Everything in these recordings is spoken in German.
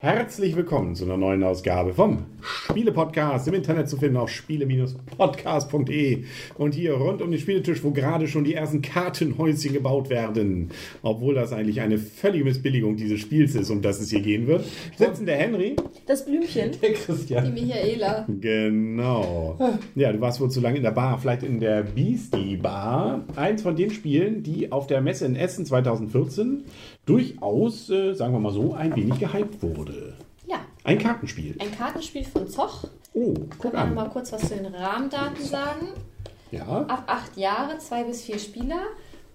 Herzlich willkommen zu einer neuen Ausgabe vom Spiele-Podcast im Internet zu finden auf spiele-podcast.de und hier rund um den Spieletisch, wo gerade schon die ersten Kartenhäuschen gebaut werden. Obwohl das eigentlich eine völlige Missbilligung dieses Spiels ist, um das es hier gehen wird, sitzen der Henry. Das Blümchen. Der Christian. Die Michaela. Genau. Ja, du warst wohl zu lange in der Bar, vielleicht in der Beastie Bar. Eins von den Spielen, die auf der Messe in Essen 2014 durchaus, äh, sagen wir mal so, ein wenig gehypt wurde. Ja, Ein Kartenspiel. ein Kartenspiel von Zoch. Oh, Können guck wir noch an. mal kurz was zu den Rahmendaten sagen. Ja. Ab acht Jahre, zwei bis vier Spieler.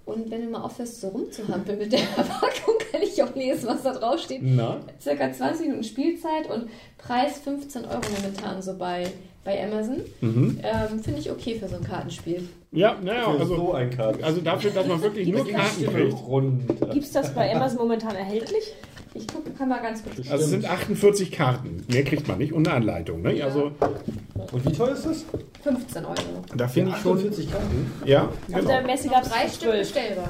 Und wenn du mal aufhörst, so rumzuhampeln mit der Verpackung, kann ich auch lesen, was da drauf steht. Na? Circa 20 Minuten Spielzeit und Preis 15 Euro momentan so bei, bei Amazon. Mhm. Ähm, Finde ich okay für so ein Kartenspiel. Ja, naja, Für also, so ein Karten. also dafür, dass man wirklich nur Karten kriegt. runter. Gibt es das bei Amazon momentan erhältlich? Ich gucke, kann mal ganz kurz. Also es sind 48 Karten. Mehr kriegt man nicht und eine Anleitung. Ne? Also Und wie teuer ist das? 15 Euro. da finde ich schon. 48 Karten. Ja, Auf der genau. Messe gab es drei Stück 12. bestellbar.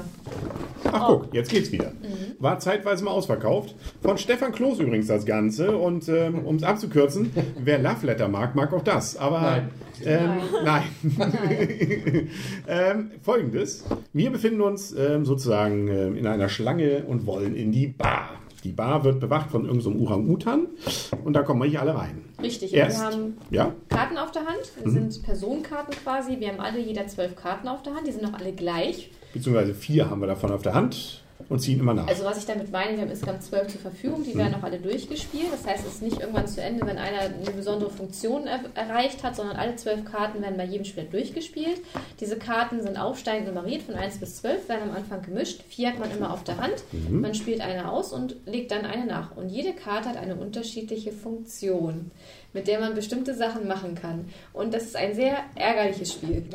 Ach guck, jetzt geht's wieder. War zeitweise mal ausverkauft. Von Stefan Kloß übrigens das Ganze. Und ähm, um es abzukürzen, wer Love Letter mag, mag auch das. Aber Nein. Ähm, nein. ähm, Folgendes. Wir befinden uns ähm, sozusagen ähm, in einer Schlange und wollen in die Bar. Die Bar wird bewacht von irgendeinem Orang-Utan und da kommen wir hier alle rein. Richtig, Erst, wir haben ja, Karten auf der Hand. Das sind Personenkarten quasi. Wir haben alle jeder zwölf Karten auf der Hand. Die sind auch alle gleich. beziehungsweise vier haben wir davon auf der Hand und ziehen immer nach. Also was ich damit meine, wir haben insgesamt zwölf zur Verfügung. Die werden auch alle durchgespielt. Das heißt, es ist nicht irgendwann zu Ende, wenn einer eine besondere Funktion er erreicht hat, sondern alle zwölf Karten werden bei jedem Spieler durchgespielt. Diese Karten sind aufsteigend nummeriert von 1 bis 12, werden am Anfang gemischt. Vier hat man immer auf der Hand. Man spielt eine aus und legt dann eine nach. Und jede Karte hat eine unterschiedliche Funktion, mit der man bestimmte Sachen machen kann. Und das ist ein sehr ärgerliches Spiel.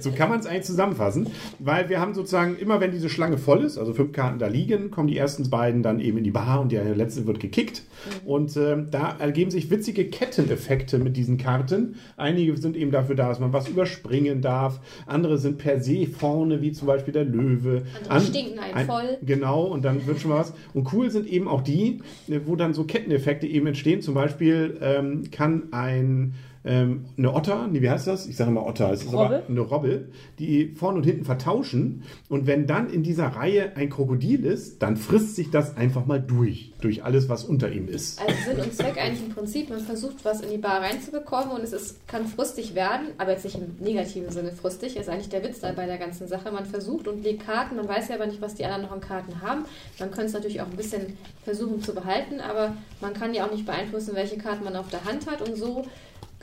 So kann man es eigentlich zusammenfassen, weil wir haben sozusagen immer, wenn diese Schlange voll ist, also fünf Karten da liegen, kommen die ersten beiden dann eben in die Bar und der letzte wird gekickt. Und ähm, da ergeben sich witzige Ketteneffekte mit diesen Karten. Einige sind eben dafür da, dass man was überspringen darf. Andere sind per se vorne, wie zum Beispiel der Löwe. Andere stinken einen voll. Genau, und dann wird schon was. Und cool sind eben auch die, äh, wo dann so Ketteneffekte eben entstehen. Zum Beispiel ähm, kann ein ähm, eine Otter, nee, wie heißt das? Ich sage immer Otter, es ist aber Robbe? eine Robbe, die vorne und hinten vertauschen. Und wenn dann in dieser Reihe ein Krokodil ist, dann frisst sich das einfach mal durch, durch alles, was unter ihm ist. Also Sinn und Zweck eigentlich im Prinzip, man versucht was in die Bar reinzubekommen und es ist, kann frustig werden, aber jetzt nicht im negativen Sinne frustig, ist eigentlich der Witz da bei der ganzen Sache. Man versucht und legt Karten, man weiß ja aber nicht, was die anderen noch an Karten haben. Man könnte es natürlich auch ein bisschen versuchen zu behalten, aber man kann ja auch nicht beeinflussen, welche Karten man auf der Hand hat und so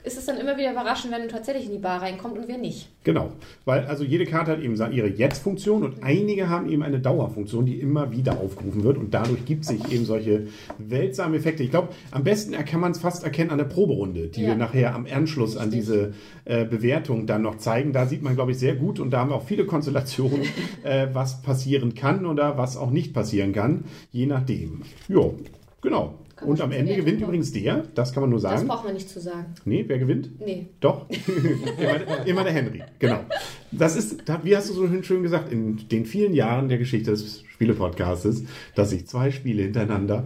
ist es dann immer wieder überraschend, wenn man tatsächlich in die Bar reinkommt und wer nicht. Genau, weil also jede Karte hat eben ihre Jetzt-Funktion und einige haben eben eine Dauerfunktion, die immer wieder aufgerufen wird und dadurch gibt sich eben solche seltsamen Effekte. Ich glaube, am besten kann man es fast erkennen an der Proberunde, die Ja. wir nachher am Anschluss an diese äh, Bewertung dann noch zeigen. Da sieht man, glaube ich, sehr gut und da haben wir auch viele Konstellationen, äh, was passieren kann oder was auch nicht passieren kann, je nachdem. Jo, genau. Und am Ende gewinnt übrigens der, das kann man nur Das sagen. braucht man nicht zu sagen. Nee, wer gewinnt? Nee. Doch, immer, der- immer der Henry, genau. Das ist, wie hast du so schön gesagt, in den vielen Jahren der Geschichte des Spielepodcastes, dass ich zwei Spiele hintereinander,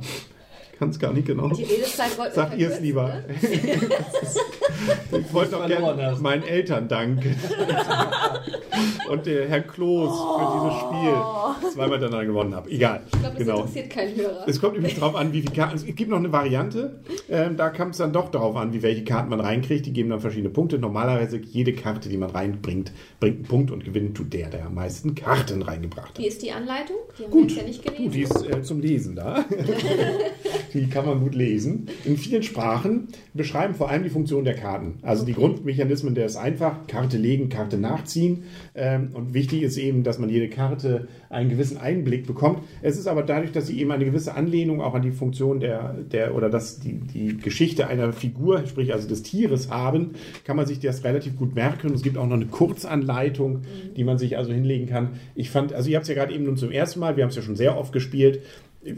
kann es gar nicht genau, Die Redezeit wollten wir sagt ihr es lieber. ne? ich wollte doch verloren gerne meinen Eltern danken. Und der Herr Kloß für dieses Spiel zweimal danach gewonnen habe. Egal, Ich glaube, das genau. interessiert keinen Hörer. Es kommt übrigens darauf an, wie viele Karten. Es gibt noch eine Variante. Ähm, da kommt es dann doch darauf an, wie welche Karten man reinkriegt. Die geben dann verschiedene Punkte. Normalerweise jede Karte, die man reinbringt, bringt einen Punkt und gewinnt tut der, der am meisten Karten reingebracht hat. Wie ist die Anleitung? Die haben wir Gut, jetzt ja nicht gelesen. gut, die ist äh, zum Lesen da. die kann man gut lesen. In vielen Sprachen beschreiben vor allem die Funktion der Karten. Also die Grundmechanismen, der ist einfach. Karte legen, Karte nachziehen. Ähm, und wichtig ist eben, dass man jede Karte einen gewissen Einblick bekommt. Es ist aber dadurch, dass sie eben eine gewisse Anlehnung auch an die Funktion der, der oder dass die, die Geschichte einer Figur, sprich also des Tieres haben, kann man sich das relativ gut merken. Es gibt auch noch eine Kurzanleitung, die man sich also hinlegen kann. Ich fand, also ihr habt es ja gerade eben nun zum ersten Mal, wir haben es ja schon sehr oft gespielt.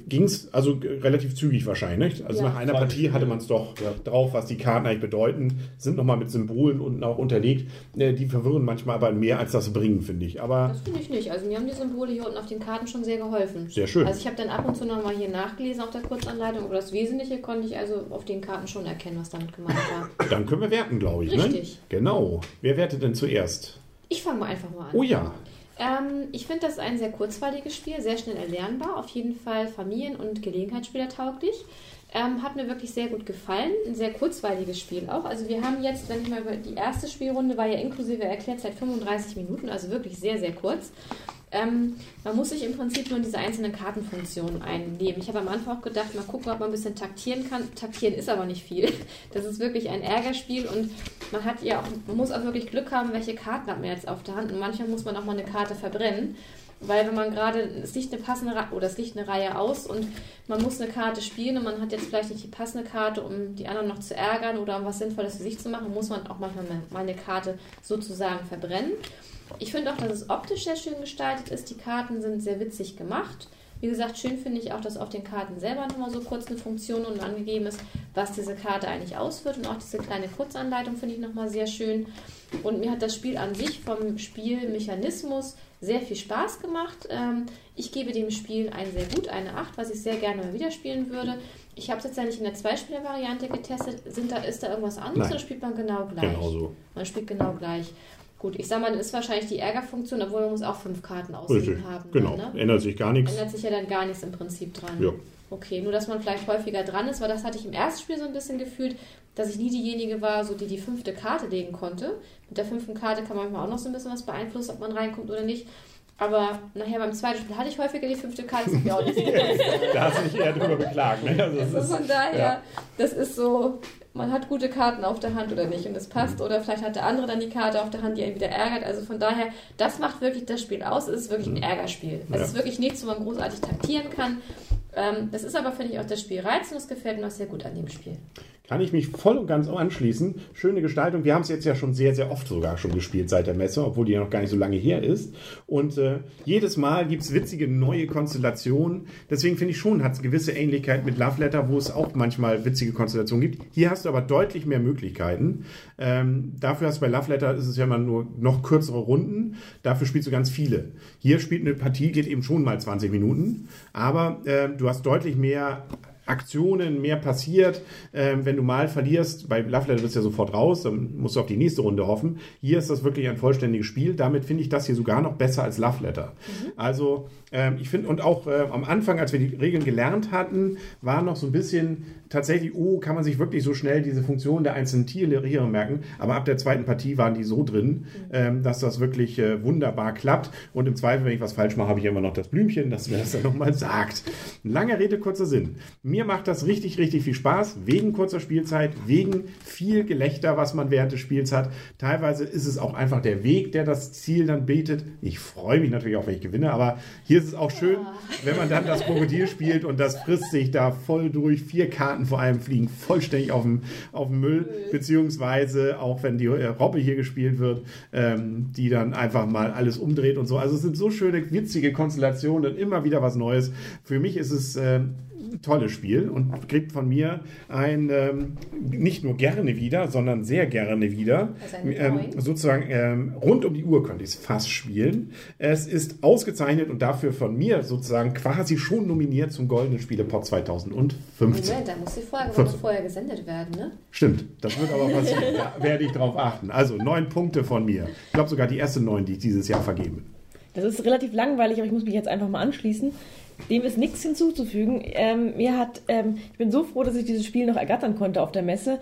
Ging es also relativ zügig wahrscheinlich. Also Ja. nach einer Partie hatte man es doch Ja. drauf, was die Karten eigentlich bedeuten. Sind nochmal mit Symbolen unten auch unterlegt. Äh, Die verwirren manchmal aber mehr, als das bringen, finde ich. Aber Das finde ich nicht. Also mir haben die Symbole hier unten auf den Karten schon sehr geholfen. Sehr schön. Also ich habe dann ab und zu nochmal hier nachgelesen auf der Kurzanleitung, aber das Wesentliche konnte ich also auf den Karten schon erkennen, was damit gemeint war. dann können wir werten, glaube ich. Richtig. Ne? Genau. Wer wertet denn zuerst? Ich fange mal einfach mal an. Oh ja. Ähm, ich finde das ein sehr kurzweiliges Spiel, sehr schnell erlernbar, auf jeden Fall familien- und Gelegenheitsspieler tauglich. Ähm, hat mir wirklich sehr gut gefallen. Ein sehr kurzweiliges Spiel auch. Also wir haben jetzt, wenn ich mal über die erste Spielrunde war ja inklusive Erklärzeit 35 Minuten, also wirklich sehr, sehr kurz. Ähm, man muss sich im Prinzip nur in diese einzelnen Kartenfunktionen einleben. Ich habe am Anfang auch gedacht, mal gucken, ob man ein bisschen taktieren kann. Taktieren ist aber nicht viel. Das ist wirklich ein Ärgerspiel und man hat ja auch, man muss auch wirklich Glück haben, welche Karten hat man jetzt auf der Hand. Und manchmal muss man auch mal eine Karte verbrennen. Weil wenn man gerade, es liegt eine passende oder es liegt eine Reihe aus und man muss eine Karte spielen und man hat jetzt vielleicht nicht die passende Karte, um die anderen noch zu ärgern oder um was Sinnvolles für sich zu machen, muss man auch manchmal mal eine Karte sozusagen verbrennen. Ich finde auch, dass es optisch sehr schön gestaltet ist. Die Karten sind sehr witzig gemacht. Wie gesagt, schön finde ich auch, dass auf den Karten selber nochmal so kurz eine Funktion und angegeben ist, was diese Karte eigentlich ausführt. Und auch diese kleine Kurzanleitung finde ich nochmal sehr schön. Und mir hat das Spiel an sich vom Spielmechanismus sehr viel Spaß gemacht. Ähm, ich gebe dem Spiel ein sehr gut, eine 8, was ich sehr gerne mal wieder spielen würde. Ich habe es jetzt ja nicht in der Zweispieler-Variante getestet. Sind da, ist da irgendwas anderes Nein. oder spielt man genau gleich? Genau so. Man spielt genau gleich. Gut, ich sag mal, dann ist wahrscheinlich die Ärgerfunktion, obwohl man muss auch fünf Karten Richtig. haben. Genau. Dann, ne? Ändert sich gar nichts. Ändert sich ja dann gar nichts im Prinzip dran. Ja. Okay, nur dass man vielleicht häufiger dran ist, weil das hatte ich im ersten Spiel so ein bisschen gefühlt, dass ich nie diejenige war, so die die fünfte Karte legen konnte. Mit der fünften Karte kann man manchmal auch noch so ein bisschen was beeinflussen, ob man reinkommt oder nicht. Aber nachher beim zweiten Spiel hatte ich häufiger die fünfte Karte, das mir auch nicht. Da hast du dich eher drüber beklagt. Ne? Also das Also ist, von daher, ja. das ist so, man hat gute Karten auf der Hand oder nicht und es passt oder vielleicht hat der andere dann die Karte auf der Hand, die einen wieder ärgert. Also von daher, das macht wirklich das Spiel aus. Es ist wirklich ein Ärgerspiel. Es Mhm. Ja. ist wirklich nichts, wo man großartig taktieren kann. Ähm, das ist aber, finde ich, auch das Spiel reizt und das gefällt mir auch sehr gut an dem Spiel. Kann ich mich voll und ganz anschließen. Schöne Gestaltung. Wir haben es jetzt ja schon sehr, sehr oft sogar schon gespielt seit der Messe, obwohl die ja noch gar nicht so lange her ist. Und äh, jedes Mal gibt es witzige neue Konstellationen. Deswegen finde ich schon, hat es gewisse Ähnlichkeit mit Love Letter, wo es auch manchmal witzige Konstellationen gibt. Hier hast du aber deutlich mehr Möglichkeiten. Ähm, dafür hast du bei Love Letter ist es ja immer nur noch kürzere Runden. Dafür spielst du ganz viele. Hier spielt eine Partie, geht eben schon mal 20 Minuten. Aber äh, du hast deutlich mehr Aktionen, mehr passiert. Ähm, wenn du mal verlierst, bei Letter bist du ja sofort raus, dann musst du auf die nächste Runde hoffen. Hier ist das wirklich ein vollständiges Spiel. Damit finde ich das hier sogar noch besser als Love Letter. Also ähm, ich finde, und auch äh, am Anfang, als wir die Regeln gelernt hatten, war noch so ein bisschen tatsächlich, oh, kann man sich wirklich so schnell diese Funktion der einzelnen Tiere merken. Aber ab der zweiten Partie waren die so drin, ähm, dass das wirklich äh, wunderbar klappt. Und im Zweifel, wenn ich was falsch mache, habe ich immer noch das Blümchen, das mir das dann nochmal sagt. Lange Rede, kurzer Sinn. Mir macht das richtig, richtig viel Spaß, wegen kurzer Spielzeit, wegen viel Gelächter, was man während des Spiels hat. Teilweise ist es auch einfach der Weg, der das Ziel dann betet. Ich freue mich natürlich auch, wenn ich gewinne, aber hier ist es auch schön, wenn man dann das Krokodil spielt und das frisst sich da voll durch. Vier Karten vor allem fliegen vollständig auf den, auf den Müll, beziehungsweise auch wenn die äh, Robbe hier gespielt wird, ähm, die dann einfach mal alles umdreht und so. Also es sind so schöne, witzige Konstellationen und immer wieder was Neues. Für mich ist es äh, tolles Spiel und kriegt von mir ein ähm, nicht nur gerne wieder, sondern sehr gerne wieder. Also Ähm, sozusagen ähm, rund um die Uhr könnte ich es fast spielen. Es ist ausgezeichnet und dafür von mir sozusagen quasi schon nominiert zum Goldenen Spielepot 2015. Moment, da muss die 14. vorher gesendet werden, ne? Stimmt, das wird aber passieren. da werde ich drauf achten. Also neun Punkte von mir. Ich glaube sogar die erste neun, die ich dieses Jahr vergebe. Das ist relativ langweilig, aber ich muss mich jetzt einfach mal anschließen. Dem ist nichts hinzuzufügen. Ähm, mir hat, ähm, ich bin so froh, dass ich dieses Spiel noch ergattern konnte auf der Messe.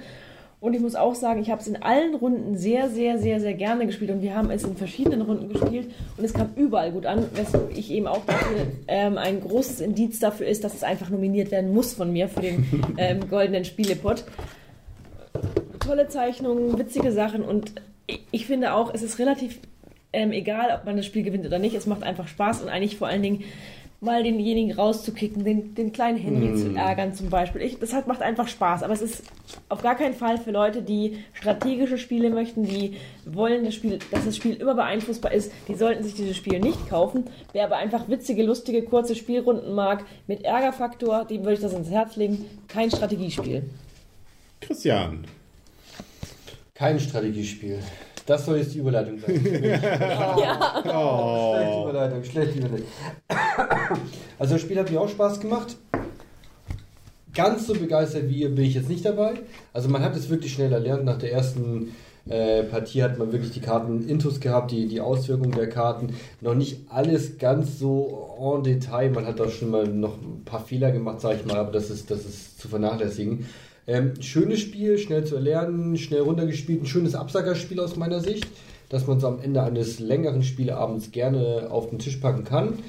Und ich muss auch sagen, ich habe es in allen Runden sehr, sehr, sehr, sehr gerne gespielt. Und wir haben es in verschiedenen Runden gespielt. Und es kam überall gut an, weshalb ich eben auch dafür ähm, ein großes Indiz dafür ist, dass es einfach nominiert werden muss von mir für den ähm, goldenen Spielepot. Tolle Zeichnungen, witzige Sachen. Und ich, ich finde auch, es ist relativ ähm, egal, ob man das Spiel gewinnt oder nicht. Es macht einfach Spaß und eigentlich vor allen Dingen mal denjenigen rauszukicken, den, den kleinen Henry Hm. zu ärgern zum Beispiel. Ich, das hat, macht einfach Spaß, aber es ist auf gar keinen Fall für Leute, die strategische Spiele möchten, die wollen, das Spiel, dass das Spiel immer beeinflussbar ist, die sollten sich dieses Spiel nicht kaufen. Wer aber einfach witzige, lustige, kurze Spielrunden mag, mit Ärgerfaktor, dem würde ich das ins Herz legen. Kein Strategiespiel. Christian. Kein Strategiespiel. Das soll jetzt die Überleitung sein. Schlechte Oh. Überleitung, schlechte Überleitung. Also das Spiel hat mir auch Spaß gemacht. Ganz so begeistert wie ihr bin ich jetzt nicht dabei. Also man hat es wirklich schnell erlernt. Nach der ersten äh, Partie hat man wirklich die Karten intus gehabt, die, die Auswirkungen der Karten. Noch nicht alles ganz so en Detail. Man hat da schon mal noch ein paar Fehler gemacht, sage ich mal, aber das ist, das ist zu vernachlässigen. Ähm, schönes Spiel, schnell zu erlernen, schnell runtergespielt, ein schönes Absackerspiel aus meiner Sicht, dass man so am Ende eines längeren Spieleabends gerne auf den Tisch packen kann.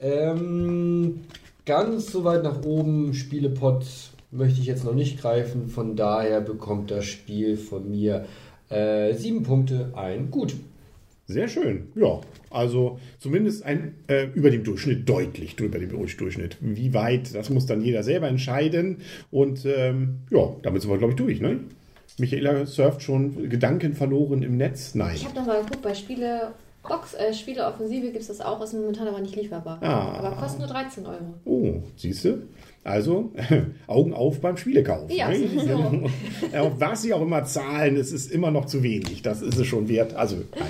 Ähm, ganz so weit nach oben, Spielepot möchte ich jetzt noch nicht greifen, von daher bekommt das Spiel von mir äh, sieben Punkte, ein Gut. Sehr schön. Ja, also zumindest ein äh, über dem Durchschnitt, deutlich über dem Durchschnitt. Wie weit, das muss dann jeder selber entscheiden. Und ähm, ja, damit sind wir, glaube ich, durch. Ne? Michaela surft schon Gedanken verloren im Netz. Nein. Ich habe noch mal geguckt, bei Spiele Box, äh, Spieleoffensive gibt es das auch, ist momentan aber nicht lieferbar. Ah. Aber kostet nur 13 Euro. Oh, siehst du? Also, Augen auf beim Spielekauf. Ja, ne? sowieso. Auf was sie auch immer zahlen, es ist immer noch zu wenig. Das ist es schon wert. Also, nein.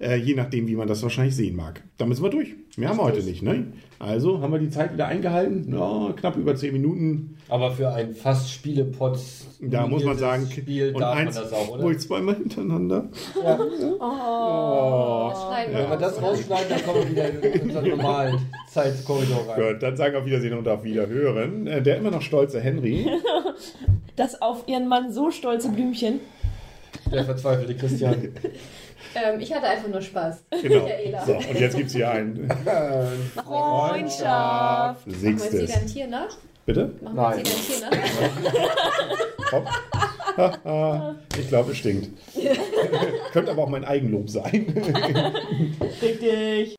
Äh, je nachdem, wie man das wahrscheinlich sehen mag. Damit sind wir durch. Mehr haben wir heute nicht, ne? Also, haben wir die Zeit wieder eingehalten? Ja, knapp über 10 Minuten. Aber für ein fast Spielepot Da muss man sagen, Spiel und darf eins, man das auch, oder? ruhig zweimal hintereinander. Oh, schreiben Wenn wir das rausschneiden, dann kommen wir wieder in unseren normalen Zeitkorridor rein. Gut, dann sagen auf Wiedersehen und auf Wiederhören. Äh, Der immer noch stolze Henry. Das auf ihren Mann so stolze Blümchen. Der verzweifelte Christian. Ähm, ich hatte einfach nur Spaß. Genau. So, und jetzt gibt es hier ein Freundschaft. Machen wir jetzt sechstes. wieder ein Tier nach? Bitte? Machen wir Nein. jetzt wieder ein Tier nach? Hopp. Haha, ich glaube, es stinkt. Könnte aber auch mein Eigenlob sein. Richtig.